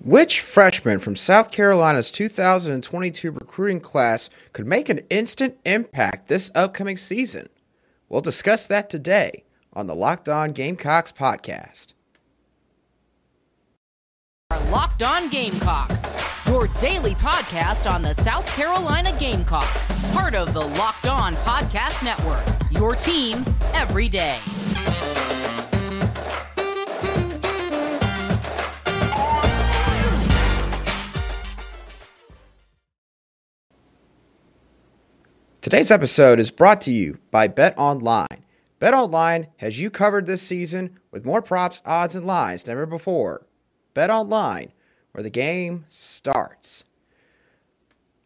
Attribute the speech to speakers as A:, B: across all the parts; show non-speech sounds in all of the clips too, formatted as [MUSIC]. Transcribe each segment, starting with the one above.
A: Which freshman from South Carolina's 2022 recruiting class could make an instant impact this upcoming season? We'll discuss that today on the Locked On Gamecocks podcast.
B: Our Locked On Gamecocks, your daily podcast on the South Carolina Gamecocks, part of the Locked On Podcast Network. Your team every day.
A: Today's episode is brought to you by Bet Online. Bet Online has you covered this season with more props, odds, and lines than ever before. Bet Online, where the game starts.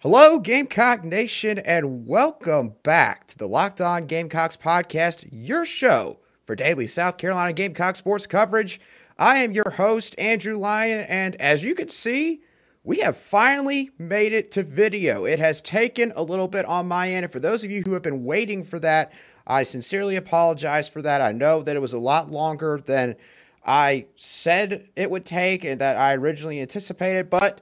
A: Hello, Gamecock Nation, and welcome back to the Locked On Gamecocks podcast, your show for daily South Carolina Gamecock sports coverage. I am your host, Andrew Lyon, and as you can see, we have finally made it to video. It has taken a little bit on my end. And for those of you who have been waiting for that, I sincerely apologize for that. I know that it was a lot longer than I said it would take and that I originally anticipated. But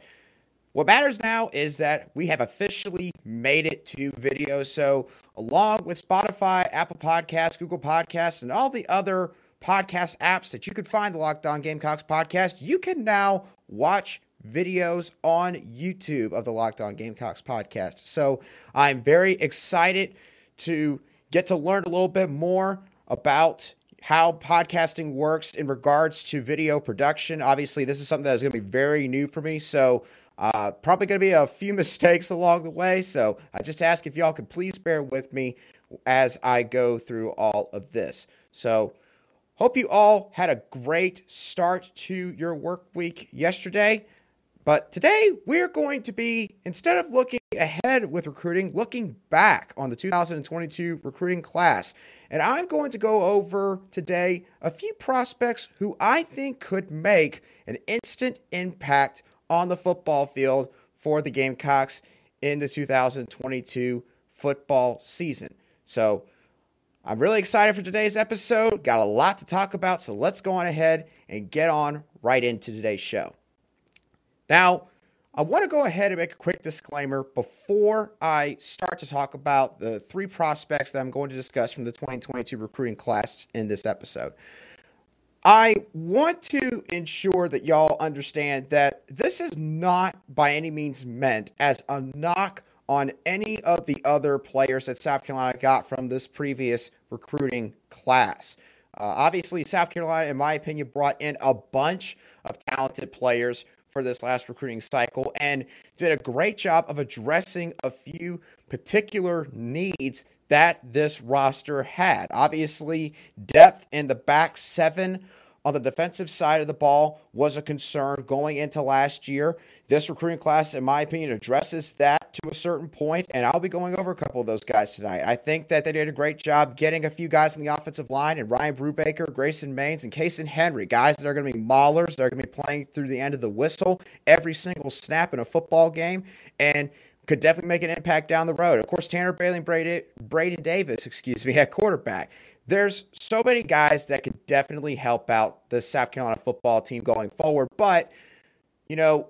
A: what matters now is that we have officially made it to video. So, along with Spotify, Apple Podcasts, Google Podcasts, and all the other podcast apps that you could find the Locked On Gamecocks podcast, you can now watch videos on YouTube of the Locked On Gamecocks podcast. So I'm very excited to get to learn a little bit more about how podcasting works in regards to video production. Obviously, this is something that is going to be very new for me. So uh, probably going to be a few [LAUGHS] mistakes along the way. So I just ask if y'all could please bear with me as I go through all of this. So hope you all had a great start to your work week yesterday. But today we're going to be, instead of looking ahead with recruiting, looking back on the 2022 recruiting class. And I'm going to go over today a few prospects who I think could make an instant impact on the football field for the Gamecocks in the 2022 football season. So I'm really excited for today's episode. Got a lot to talk about, so let's go on ahead and get on right into today's show. Now, I want to go ahead and make a quick disclaimer before I start to talk about the three prospects that I'm going to discuss from the 2022 recruiting class in this episode. I want to ensure that y'all understand that this is not by any means meant as a knock on any of the other players that South Carolina got from this previous recruiting class. Uh, obviously, South Carolina, in my opinion, brought in a bunch of talented players for this last recruiting cycle and did a great job of addressing a few particular needs that this roster had. Obviously, depth in the back seven on the defensive side of the ball was a concern going into last year. This recruiting class, in my opinion, addresses that to a certain point, and I'll be going over a couple of those guys tonight. I think that they did a great job getting a few guys in the offensive line, and Ryan Brubaker, Grayson Maines, and Kason Henry, guys that are going to be maulers. They're going to be playing through the end of the whistle every single snap in a football game, and could definitely make an impact down the road. Of course, Tanner Bailey and Braden Davis, excuse me, [LAUGHS] at quarterback there's so many guys that could definitely help out the South Carolina football team going forward. But, you know,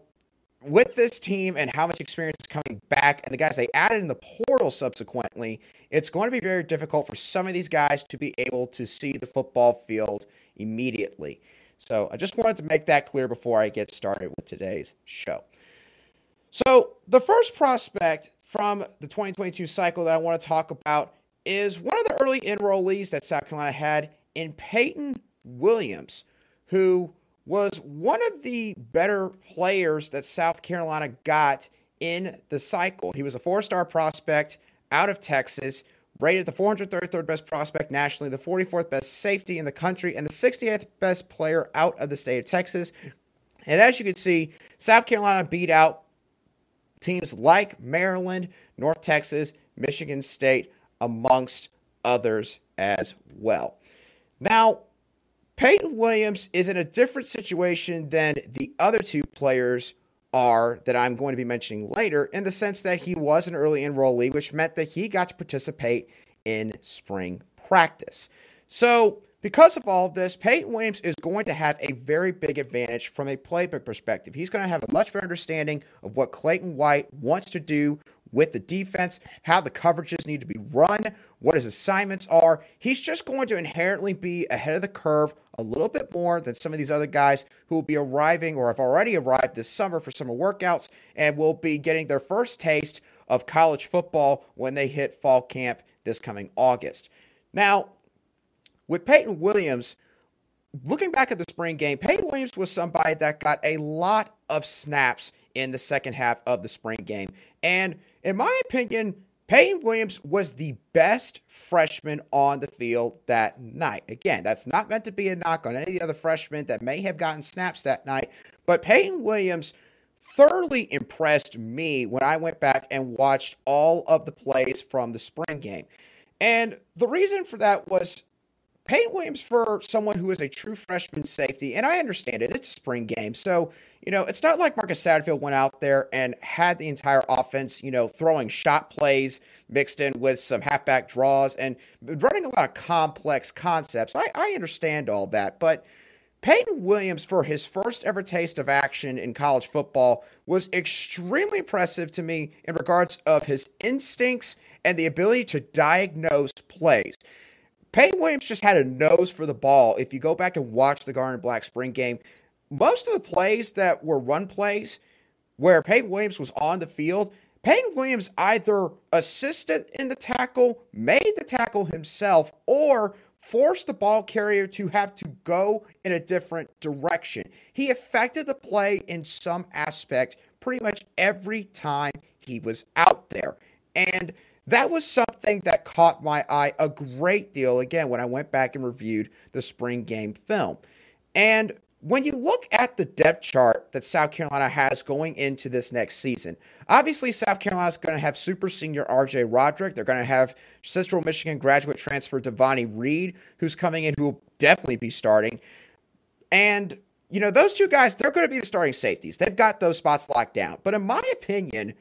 A: with this team and how much experience is coming back and the guys they added in the portal subsequently, it's going to be very difficult for some of these guys to be able to see the football field immediately. So I just wanted to make that clear before I get started with today's show. So the first prospect from the 2022 cycle that I want to talk about is one of the early enrollees that South Carolina had in Peyton Williams, who was one of the better players that South Carolina got in the cycle. He was a four star prospect out of Texas, rated the 433rd best prospect nationally, the 44th best safety in the country, and the 68th best player out of the state of Texas. And as you can see, South Carolina beat out teams like Maryland, North Texas, Michigan State, amongst others as well. Now, Peyton Williams is in a different situation than the other two players are that I'm going to be mentioning later in the sense that he was an early enrollee, which meant that he got to participate in spring practice. So, because of all of this, Peyton Williams is going to have a very big advantage from a playbook perspective. He's going to have a much better understanding of what Clayton White wants to do with the defense, how the coverages need to be run, what his assignments are. He's just going to inherently be ahead of the curve a little bit more than some of these other guys who will be arriving or have already arrived this summer for summer workouts and will be getting their first taste of college football when they hit fall camp this coming August. Now, with Peyton Williams, looking back at the spring game, Peyton Williams was somebody that got a lot of snaps in the second half of the spring game. And in my opinion, Peyton Williams was the best freshman on the field that night. Again, that's not meant to be a knock on any of the other freshmen that may have gotten snaps that night, but Peyton Williams thoroughly impressed me when I went back and watched all of the plays from the spring game. And the reason for that was Peyton Williams for someone who is a true freshman safety, and I understand it, it's spring game. So, you know, it's not like Marcus Satterfield went out there and had the entire offense, you know, throwing shot plays mixed in with some halfback draws and running a lot of complex concepts. I, I understand all that, but Peyton Williams, for his first ever taste of action in college football, was extremely impressive to me in regards of his instincts and the ability to diagnose plays. Peyton Williams just had a nose for the ball. If you go back and watch the Garnet Black spring game, most of the plays that were run plays where Peyton Williams was on the field, Peyton Williams either assisted in the tackle, made the tackle himself, or forced the ball carrier to have to go in a different direction. He affected the play in some aspect pretty much every time he was out there. And that was something that caught my eye a great deal again when I went back and reviewed the spring game film. And when you look at the depth chart that South Carolina has going into this next season, obviously South Carolina is going to have super senior RJ Roderick. They're going to have Central Michigan graduate transfer Devonni Reed, who's coming in, who will definitely be starting. And, you know, those two guys, they're going to be the starting safeties. They've got those spots locked down. But in my opinion,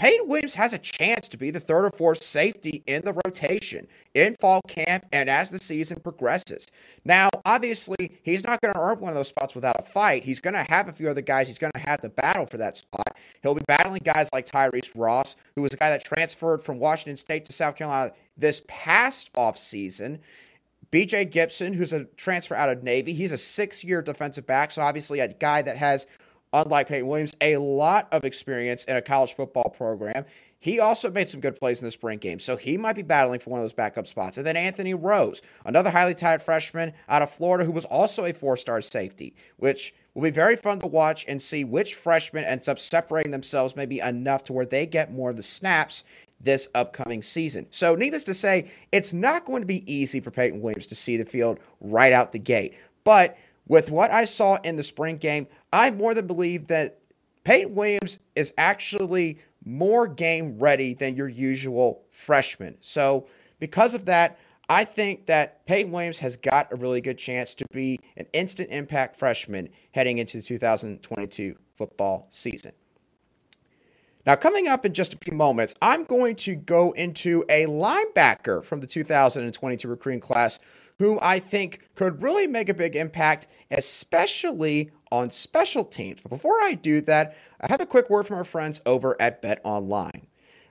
A: Peyton Williams has a chance to be the third or fourth safety in the rotation in fall camp and as the season progresses. Now, obviously, he's not going to earn one of those spots without a fight. He's going to have a few other guys. He's going to have to battle for that spot. He'll be battling guys like Tyrese Ross, who was a guy that transferred from Washington State to South Carolina this past offseason. BJ Gibson, who's a transfer out of Navy, he's a six year defensive back. So, obviously, a guy that has unlike Peyton Williams, a lot of experience in a college football program. He also made some good plays in the spring game, so he might be battling for one of those backup spots. And then Anthony Rose, another highly touted freshman out of Florida who was also a four star safety, which will be very fun to watch and see which freshman ends up separating themselves maybe enough to where they get more of the snaps this upcoming season. So, needless to say, it's not going to be easy for Peyton Williams to see the field right out the gate. But with what I saw in the spring game, I more than believe that Peyton Williams is actually more game ready than your usual freshman. So, because of that, I think that Peyton Williams has got a really good chance to be an instant impact freshman heading into the 2022 football season. Now, coming up in just a few moments, I'm going to go into a linebacker from the 2022 recruiting class whom I think could really make a big impact, especially on special teams. But before I do that, I have a quick word from our friends over at Bet Online.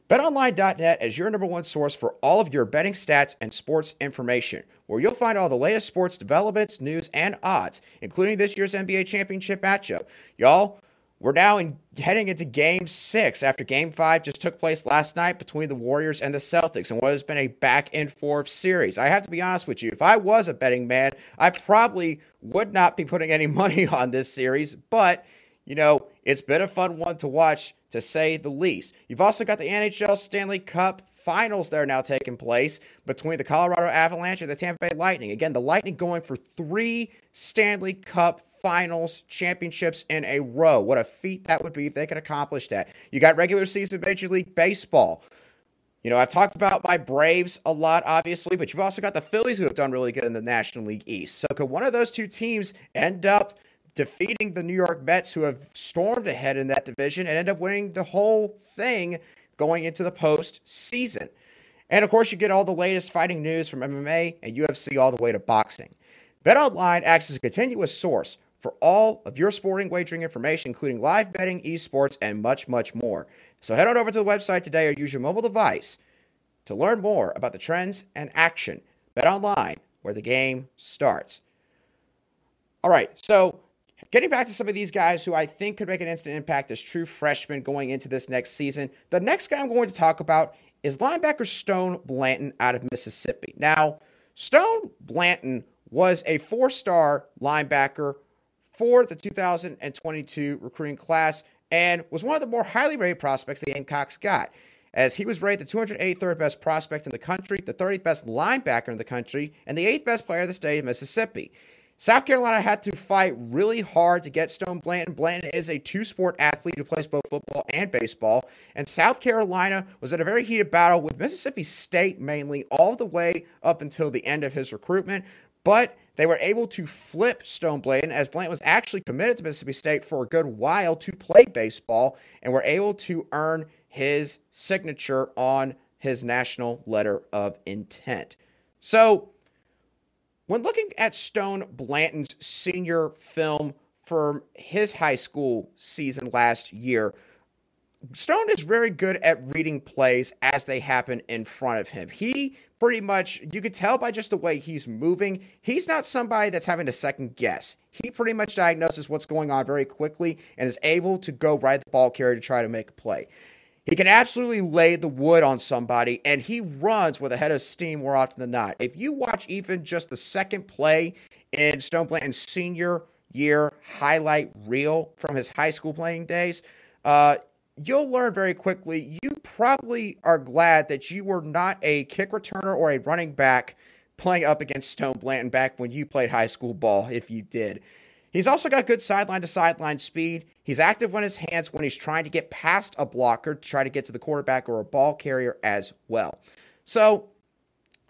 A: BetOnline.net is your number one source for all of your betting stats and sports information, where you'll find all the latest sports developments, news, and odds, including this year's NBA championship matchup. Y'all, we're now in, heading into game six after game five just took place last night between the Warriors and the Celtics and what has been a back and forth series. I have to be honest with you, if I was a betting man, I probably would not be putting any [LAUGHS] money on this series, but you know, it's been a fun one to watch to say the least. You've also got the NHL Stanley Cup finals that are now taking place between the Colorado Avalanche and the Tampa Bay Lightning. Again, the Lightning going for three Stanley Cup finals championships in a row. What a feat that would be if they could accomplish that. You got regular season Major League Baseball. You know, I've talked about my Braves a lot, obviously, but you've also got the Phillies who have done really good in the National League East. So could one of those two teams end up defeating the New York Mets, who have stormed ahead in that division, and end up winning the whole thing going into the postseason? And of course, you get all the latest fighting news from MMA and UFC all the way to boxing. BetOnline acts as a continuous source for all of your sporting wagering information, including live betting, esports, and much, much more. So head on over to the website today or use your mobile device to learn more about the trends and action. Bet online, where the game starts. All right, so getting back to some of these guys who I think could make an instant impact as true freshmen going into this next season, the next guy I'm going to talk about is linebacker Stone Blanton out of Mississippi. Now, Stone Blanton was a four star linebacker for the 2022 recruiting class and was one of the more highly rated prospects the Gamecocks got, as he was rated the 283rd best prospect in the country, the 30th best linebacker in the country, and the 8th best player of the state of Mississippi. South Carolina had to fight really hard to get Stone Blanton. Blanton is a two sport athlete who plays both football and baseball. And South Carolina was in a very heated battle with Mississippi State mainly all the way up until the end of his recruitment. But they were able to flip Stone Blanton as Blanton was actually committed to Mississippi State for a good while to play baseball and were able to earn his signature on his national letter of intent. So, when looking at Stone Blanton's senior film from his high school season last year, Stone is very good at reading plays as they happen in front of him. He pretty much, you could tell by just the way he's moving, he's not somebody that's having to second guess. He pretty much diagnoses what's going on very quickly and is able to go right the ball carrier to try to make a play. He can absolutely lay the wood on somebody, and he runs with a head of steam more often than not. If you watch even just the second play in Stone Blanton's senior year highlight reel from his high school playing days, uh, you'll learn very quickly you probably are glad that you were not a kick returner or a running back playing up against Stone Blanton back when you played high school ball, if you did. He's also got good sideline to sideline speed. He's active on his hands when he's trying to get past a blocker to try to get to the quarterback or a ball carrier as well. So,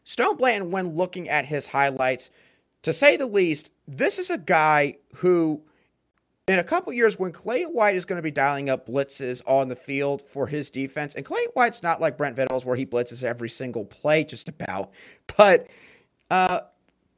A: Stone Blanton, when looking at his highlights, to say the least, this is a guy who in a couple years when Clay White is going to be dialing up blitzes on the field for his defense, and Clay White's not like Brent Venables where he blitzes every single play just about, but uh,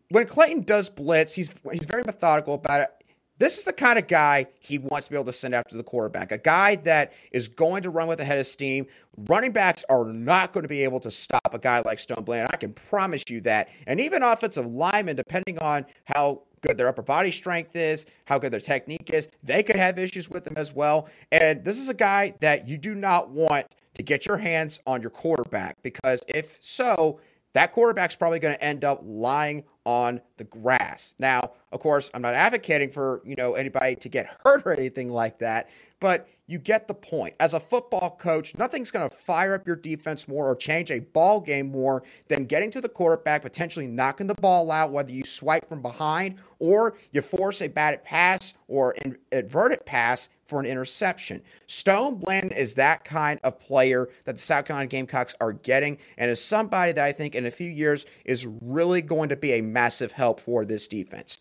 A: when Clayton does blitz, he's he's very methodical about it. This is the kind of guy he wants to be able to send after the quarterback. A guy that is going to run with a head of steam. Running backs are not going to be able to stop a guy like Stone Blanton. I can promise you that. And even offensive linemen, depending on how good their upper body strength is, how good their technique is. They could have issues with them as well. And this is a guy that you do not want to get your hands on your quarterback because if so, that quarterback's probably going to end up lying on the grass. Now, of course, I'm not advocating for, you know, anybody to get [LAUGHS] hurt or anything like that, but you get the point. As a football coach, nothing's going to fire up your defense more or change a ball game more than getting to the quarterback, potentially knocking the ball out, whether you swipe from behind or you force a batted pass or an inverted pass for an interception. Stone Blanton is that kind of player that the South Carolina Gamecocks are getting, and is somebody that I think in a few years is really going to be a massive help for this defense.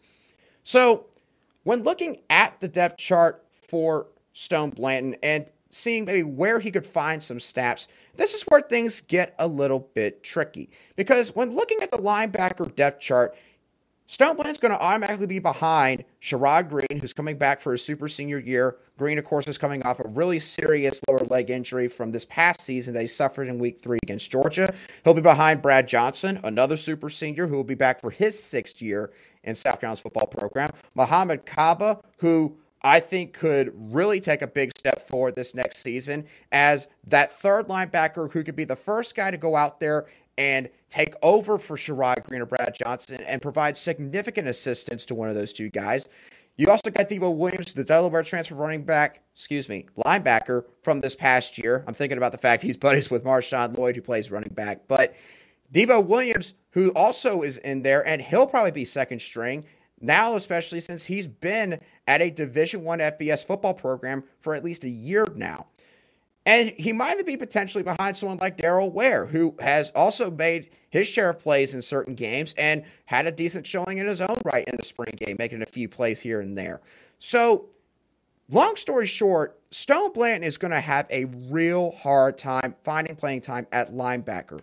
A: So, when looking at the depth chart for Stone Blanton and seeing maybe where he could find some snaps, this is where things get a little bit tricky. Because when looking at the linebacker depth chart, Stone Blanton's going to automatically be behind Sherrod Greene, who's coming back for his super senior year. Greene, of course, is coming off a really serious lower leg injury from this past season that he suffered in week three against Georgia. He'll be behind Brad Johnson, another super senior who will be back for his sixth year in South Carolina's football program. Mohamed Kaba, who I think could really take a big step forward this next season as that third linebacker who could be the first guy to go out there and take over for Sherrod Greene or Brad Johnson and provide significant assistance to one of those two guys. You also got Debo Williams, the Delaware transfer running back, excuse me, linebacker from this past year. I'm thinking about the fact he's buddies with Marshawn Lloyd, who plays running back. But Debo Williams, who also is in there, and he'll probably be second string now, especially since he's been at a Division One FBS football program for at least a year now. And he might be potentially behind someone like Daryl Ware, who has also made his share of plays in certain games and had a decent showing in his own right in the spring game, making a few plays here and there. So, long story short, Stone Blanton is going to have a real hard time finding playing time at linebacker.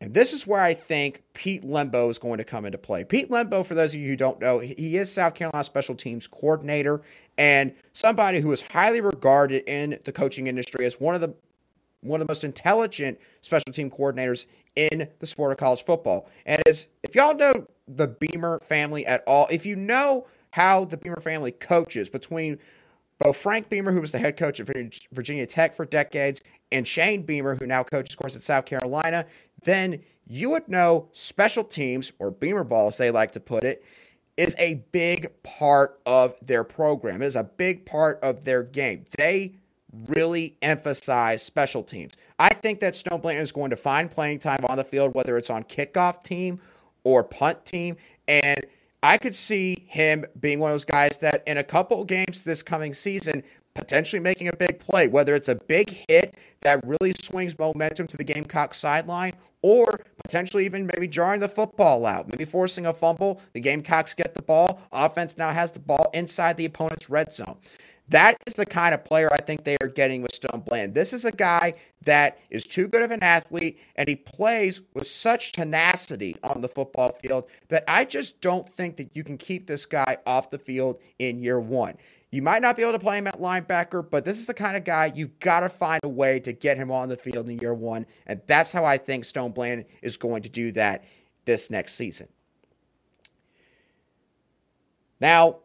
A: And this is where I think Pete Lembo is going to come into play. Pete Lembo, for those of you who don't know, he is South Carolina special teams coordinator and somebody who is highly regarded in the coaching industry as one of the one of the most intelligent special team coordinators in the sport of college football. And as if y'all know the Beamer family at all, if you know how the Beamer family coaches between both Frank Beamer, who was the head coach at Virginia Tech for decades, and Shane Beamer, who now coaches, of course, at South Carolina, then you would know special teams, or Beamer ball, as they like to put it, is a big part of their program. It is a big part of their game. They really emphasize special teams. I think that Stone Blanton is going to find playing time on the field, whether it's on kickoff team or punt team. And I could see him being one of those guys that in a couple games this coming season, potentially making a big play, whether it's a big hit that really swings momentum to the Gamecock sideline, or potentially even maybe jarring the football out, maybe forcing a fumble. The Gamecocks get the ball. Offense now has the ball inside the opponent's red zone. That is the kind of player I think they are getting with Stone Bland. This is a guy that is too good of an athlete and he plays with such tenacity on the football field that I just don't think that you can keep this guy off the field in year one. You might not be able to play him at linebacker, but this is the kind of guy you've got to find a way to get him on the field in year one. And that's how I think Stone Bland is going to do that this next season. Now,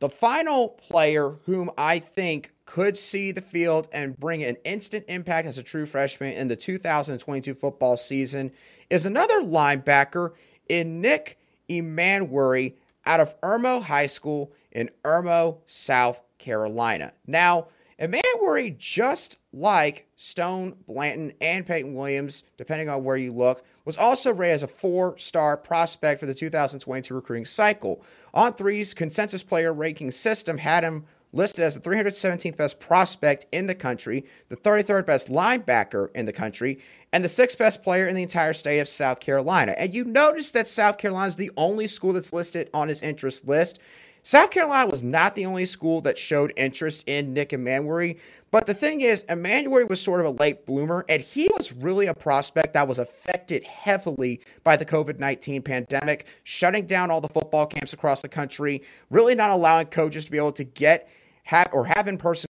A: the final player whom I think could see the field and bring an instant impact as a true freshman in the 2022 football season is another linebacker in Nick Emmanwori out of Irmo High School in Irmo, South Carolina. Now, Emmanwori, just like Stone, Blanton, and Peyton Williams, depending on where you look, was also rated as a four star prospect for the 2022 recruiting cycle. On3's consensus player ranking system had him listed as the 317th best prospect in the country, the 33rd best linebacker in the country, and the sixth best player in the entire state of South Carolina. And you notice that South Carolina is the only school that's listed on his interest list. South Carolina was not the only school that showed interest in Nick Emmanwori, but the thing is, Emmanwori was sort of a late bloomer, and he was really a prospect that was affected heavily by the COVID 19 pandemic, shutting down all the football camps across the country, really not allowing coaches to be able to get have or have in person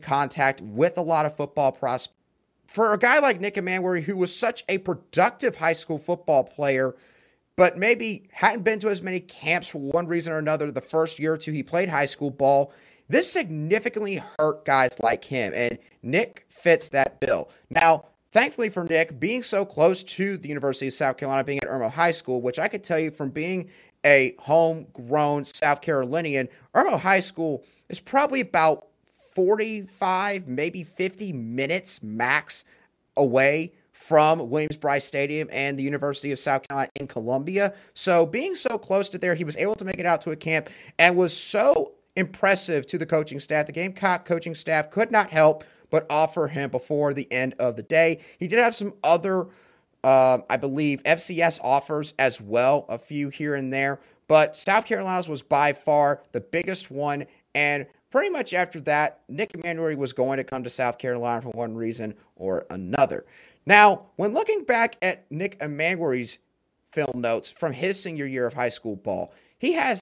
A: contact with a lot of football prospects. For a guy like Nick Emmanwori, who was such a productive high school football player, but maybe hadn't been to as many camps for one reason or another the first year or two he played high school ball. This significantly hurt guys like him, and Nick fits that bill. Now, thankfully for Nick, being so close to the University of South Carolina, being at Irmo High School, which I could tell you from being a homegrown South Carolinian, Irmo High School is probably about 45, maybe 50 minutes max away from Williams-Brice Stadium and the University of South Carolina in Columbia. So being so close to there, he was able to make it out to a camp and was so impressive to the coaching staff. The Gamecock coaching staff could not help but offer him before the end of the day. He did have some other, uh, I believe, FCS offers as well, a few here and there. But South Carolina's was by far the biggest one. And pretty much after that, Nick Emmanwori was going to come to South Carolina for one reason or another. Now, when looking back at Nick Emmanwori's film notes from his senior year of high school ball, he has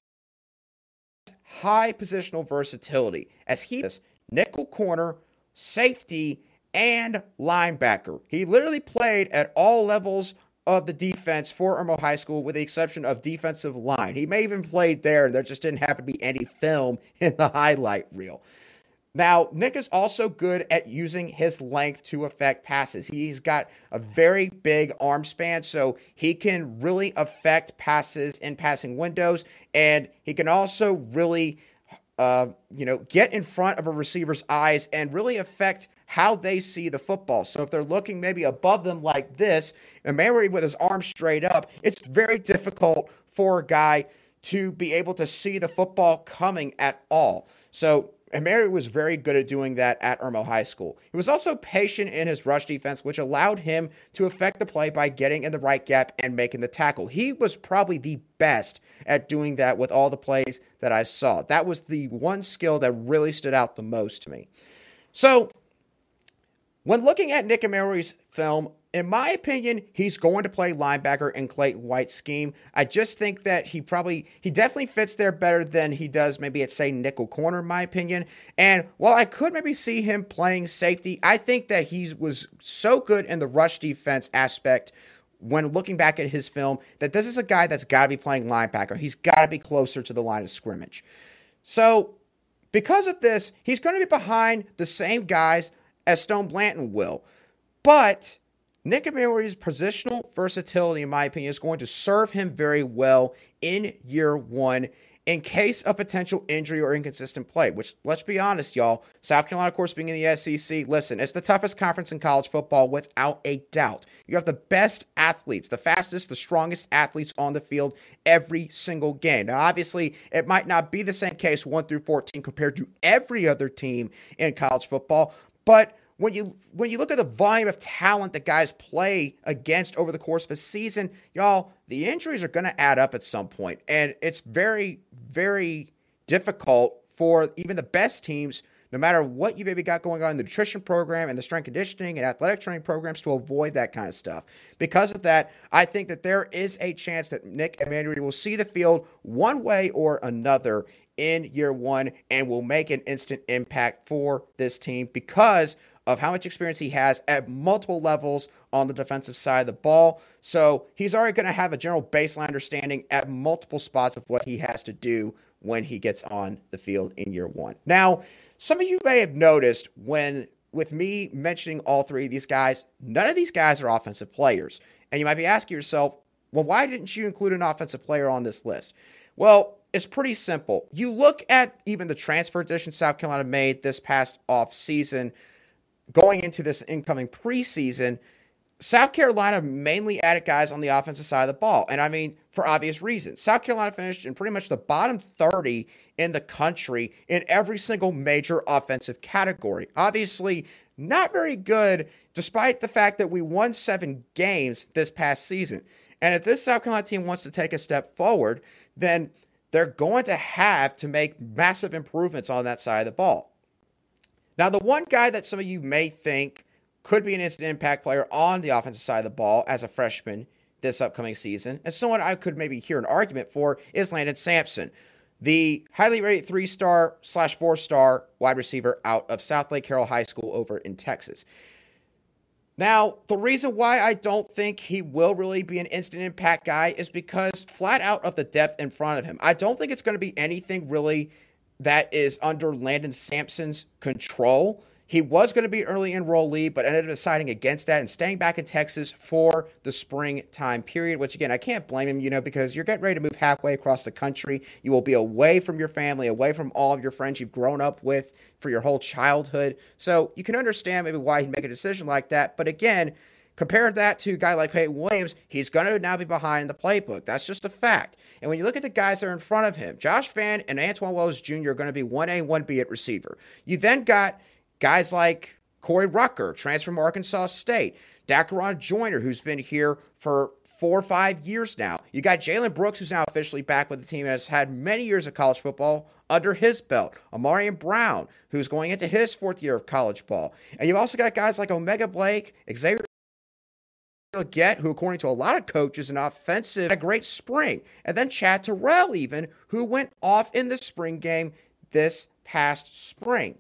A: high positional versatility as he is nickel corner, safety, and linebacker. He literally played at all levels of the defense for Irmo High School, with the exception of defensive line. He may even played there, and there just didn't happen to be any film [LAUGHS] in the highlight reel. Now, Nick is also good at using his length to affect passes. He's got a very big arm span, so he can really affect passes in passing windows, and he can also really, uh, you know, get in front of a receiver's eyes and really affect how they see the football. So if they're looking maybe above them like this, and Mary with his arm straight up, it's very difficult for a guy to be able to see the football coming at all. So Mary was very good at doing that at Irmo High School. He was also patient in his rush defense, which allowed him to affect the play by getting in the right gap and making the tackle. He was probably the best at doing that with all the plays that I saw. That was the one skill that really stood out the most to me. So, when looking at Nick Emmanwori's film, in my opinion, he's going to play linebacker in Clayton White's scheme. I just think that he probably, he definitely fits there better than he does maybe at, say, nickel corner, in my opinion. And while I could maybe see him playing safety, I think that he was so good in the rush defense aspect when looking back at his film that this is a guy that's got to be playing linebacker. He's got to be closer to the line of scrimmage. So, because of this, he's going to be behind the same guys as Stone Blanton will. But Nick Emery's positional versatility, in my opinion, is going to serve him very well in year one in case of potential injury or inconsistent play. Which, let's be honest, y'all, South Carolina, of course, being in the SEC, listen, it's the toughest conference in college football without a doubt. You have the best athletes, the fastest, the strongest athletes on the field every single game. Now, obviously, it might not be the same case 1 through 14 compared to every other team in college football, but when you when you look at the volume of talent that guys play against over the course of a season, y'all, the injuries are going to add up at some point, and it's very very difficult for even the best teams, no matter what you maybe got going on in the nutrition program and the strength conditioning and athletic training programs, to avoid that kind of stuff. Because of that, I think that there is a chance that Nick Emery will see the field one way or another in year one and will make an instant impact for this team because of how much experience he has at multiple levels on the defensive side of the ball. So he's already going to have a general baseline understanding at multiple spots of what he has to do when he gets on the field in year one. Now, some of you may have noticed when with me mentioning all three of these guys, none of these guys are offensive players. And you might be asking yourself, well, why didn't you include an offensive player on this list? Well, it's pretty simple. You look at even the transfer addition South Carolina made this past off season going into this incoming preseason, South Carolina mainly added guys on the offensive side of the ball. And I mean, for obvious reasons. South Carolina finished in pretty much the bottom 30 in the country in every single major offensive category. Obviously, not very good, despite the fact that we won seven games this past season. And if this South Carolina team wants to take a step forward, then they're going to have to make massive improvements on that side of the ball. Now, the one guy that some of you may think could be an instant impact player on the offensive side of the ball as a freshman this upcoming season, and someone I could maybe hear an argument for is Landon Sampson, the highly rated three star slash four star wide receiver out of Southlake Carroll High School over in Texas. Now, the reason why I don't think he will really be an instant impact guy is because flat out of the depth in front of him. I don't think it's going to be anything really that is under Landon Sampson's control. He was going to be early enrollee, but ended up deciding against that and staying back in Texas for the springtime period, which again, I can't blame him, you know, because you're getting ready to move halfway across the country. You will be away from your family, away from all of your friends you've grown up with for your whole childhood. So you can understand maybe why he'd make a decision like that. But again, Compare that to a guy like Peyton Williams, he's going to now be behind the playbook. That's just a fact. And when you look at the guys that are in front of him, Josh Vann and Antoine Wells Jr. are going to be 1A, 1B at receiver. You then got guys like Corey Rucker, transfer from Arkansas State, Dakereon Joyner, who's been here for four or five years now. You got Jalen Brooks, who's now officially back with the team and has had many years of college football under his belt. Ahmarean Brown, who's going into his fourth year of college ball. And you've also got guys like O'Mega Blake, Xavier Legette, who according to a lot of coaches, an offensive, a great spring, and then Chad Terrell, even who went off in the spring game this past spring.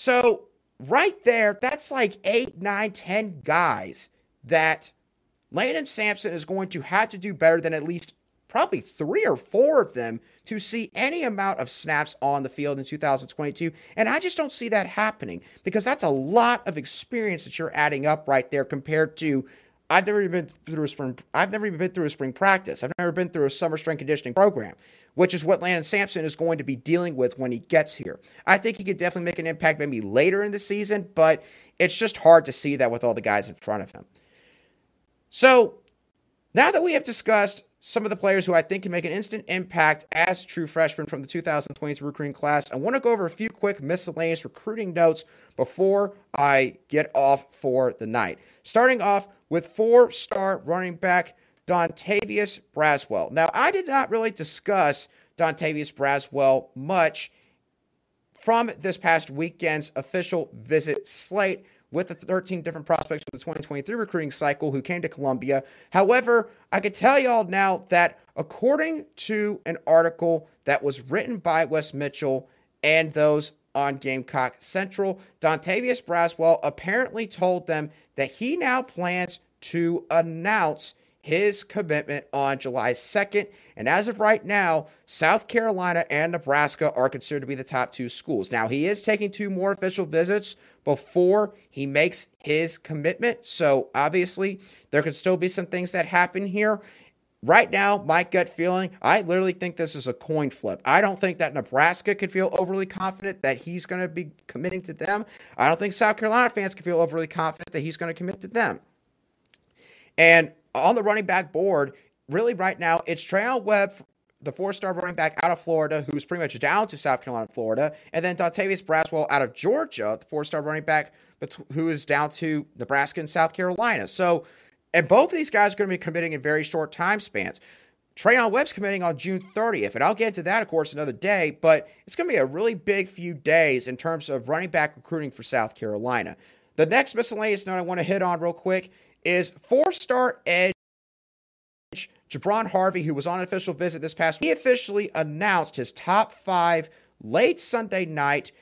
A: So right there, that's like eight, nine, ten guys that Landon Sampson is going to have to do better than at least probably three or four of them to see any amount of snaps on the field in 2022. And I just don't see that happening because that's a lot of experience that you're adding up right there compared to I've never even been through a spring. I've never even been through a spring practice. I've never been through a summer strength conditioning program, which is what Landon Sampson is going to be dealing with when he gets here. I think he could definitely make an impact maybe later in the season, but it's just hard to see that with all the guys in front of him. So now that we have discussed some of the players who I think can make an instant impact as true freshmen from the 2022 recruiting class. I want to go over a few quick miscellaneous recruiting notes before I get off for the night. Starting off with four star running back Dontavius Braswell. Now, I did not really discuss Dontavius Braswell much from this past weekend's official visit slate with the 13 different prospects for the 2023 recruiting cycle who came to Columbia. However, I could tell y'all now that according to an article that was written by Wes Mitchell and those on Gamecock Central, Dontavius Braswell apparently told them that he now plans to announce his commitment on July 2nd. And as of right now, South Carolina and Nebraska are considered to be the top two schools. Now, he is taking two more official visits before he makes his commitment. So, obviously, there could still be some things that happen here. Right now, my gut feeling, I literally think this is a coin flip. I don't think that Nebraska could feel overly confident that he's going to be committing to them. I don't think South Carolina fans can feel overly confident that he's going to commit to them. And on the running back board, really right now, it's Treyaun Webb, the four-star running back out of Florida, who's pretty much down to South Carolina, Florida, and then Dontavius Braswell out of Georgia, the four-star running back, who is down to Nebraska and South Carolina. So, and both of these guys are going to be committing in very short time spans. Treyaun Webb's committing on June 30th, and I'll get into that, of course, another day, but it's going to be a really big few days in terms of running back recruiting for South Carolina. The next miscellaneous note I want to hit on real quick is four star edge Jabron Harvey, who was on an official visit this past week. He officially announced his top five late Sunday night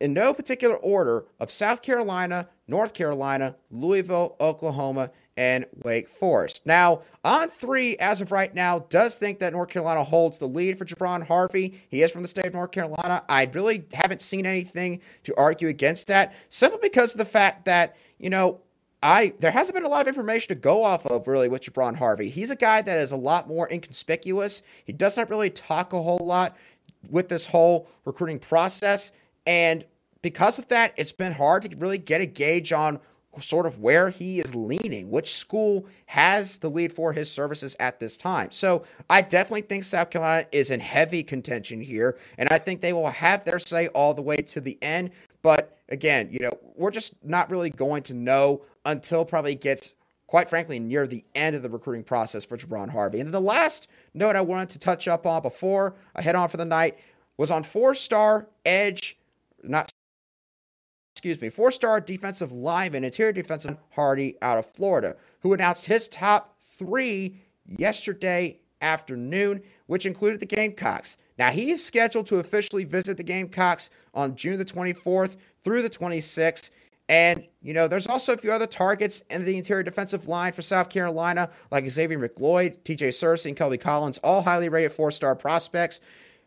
A: in no particular order of South Carolina, North Carolina, Louisville, Oklahoma, and Wake Forest. Now, On3, as of right now, does think that North Carolina holds the lead for Jabron Harvey. He is from the state of North Carolina. I really haven't seen anything to argue against that, simply because of the fact that, you know, I there hasn't been a lot of information to go off of really with Jabron Harvey. He's a guy that is a lot more inconspicuous. He does not really talk a whole lot with this whole recruiting process, and because of that, it's been hard to really get a gauge on sort of where he is leaning, which school has the lead for his services at this time. So I definitely think South Carolina is in heavy contention here, and I think they will have their say all the way to the end. But again, you know, we're just not really going to know until probably gets, quite frankly, near the end of the recruiting process for Jabron Harvey. And the last note I wanted to touch up on before I head on for the night was on four star edge, not excuse me, four star defensive lineman, interior defensive Hardy out of Florida, who announced his top three yesterday afternoon, which included the Gamecocks. Now, he is scheduled to officially visit the Gamecocks on June the 24th through the 26th. And, you know, there's also a few other targets in the interior defensive line for South Carolina, like Xzavier McLeod, TJ Searcy, and Kelby Collins, all highly rated four star prospects.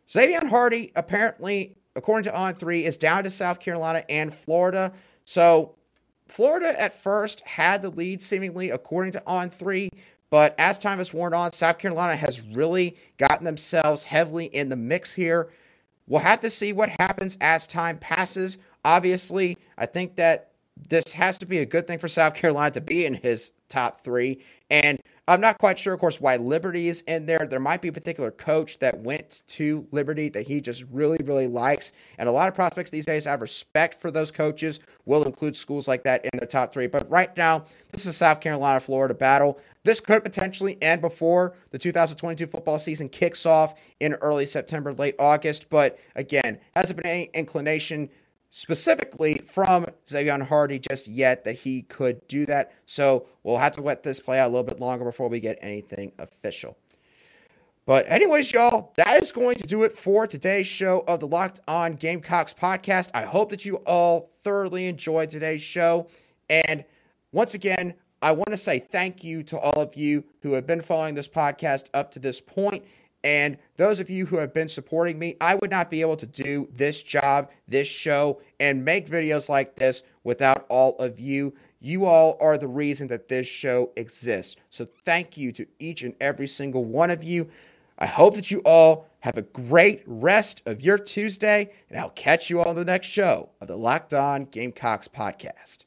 A: Xavier Hardy, apparently, according to On3, is down to South Carolina and Florida. So, Florida at first had the lead, seemingly, according to On3. But as time has worn on, South Carolina has really gotten themselves heavily in the mix here. We'll have to see what happens as time passes. Obviously, I think that this has to be a good thing for South Carolina to be in his top three. And I'm not quite sure, of course, why Liberty is in there. There might be a particular coach that went to Liberty that he just really, really likes. And a lot of prospects these days have respect for those coaches, will include schools like that in their top three. But right now, this is a South Carolina Florida battle. This could potentially end before the 2022 football season kicks off in early September, late August. But again, hasn't been any inclination specifically from Xavier Hardy just yet that he could do that. So we'll have to let this play out a little bit longer before we get anything official. But, anyways, y'all, that is going to do it for today's show of the Locked On Gamecocks podcast. I hope that you all thoroughly enjoyed today's show. And once again, I want to say thank you to all of you who have been following this podcast up to this point and those of you who have been supporting me, I would not be able to do this job, this show, and make videos like this without all of you. You all are the reason that this show exists. So thank you to each and every single one of you. I hope that you all have a great rest of your Tuesday, and I'll catch you all on the next show of the Locked On Gamecocks podcast.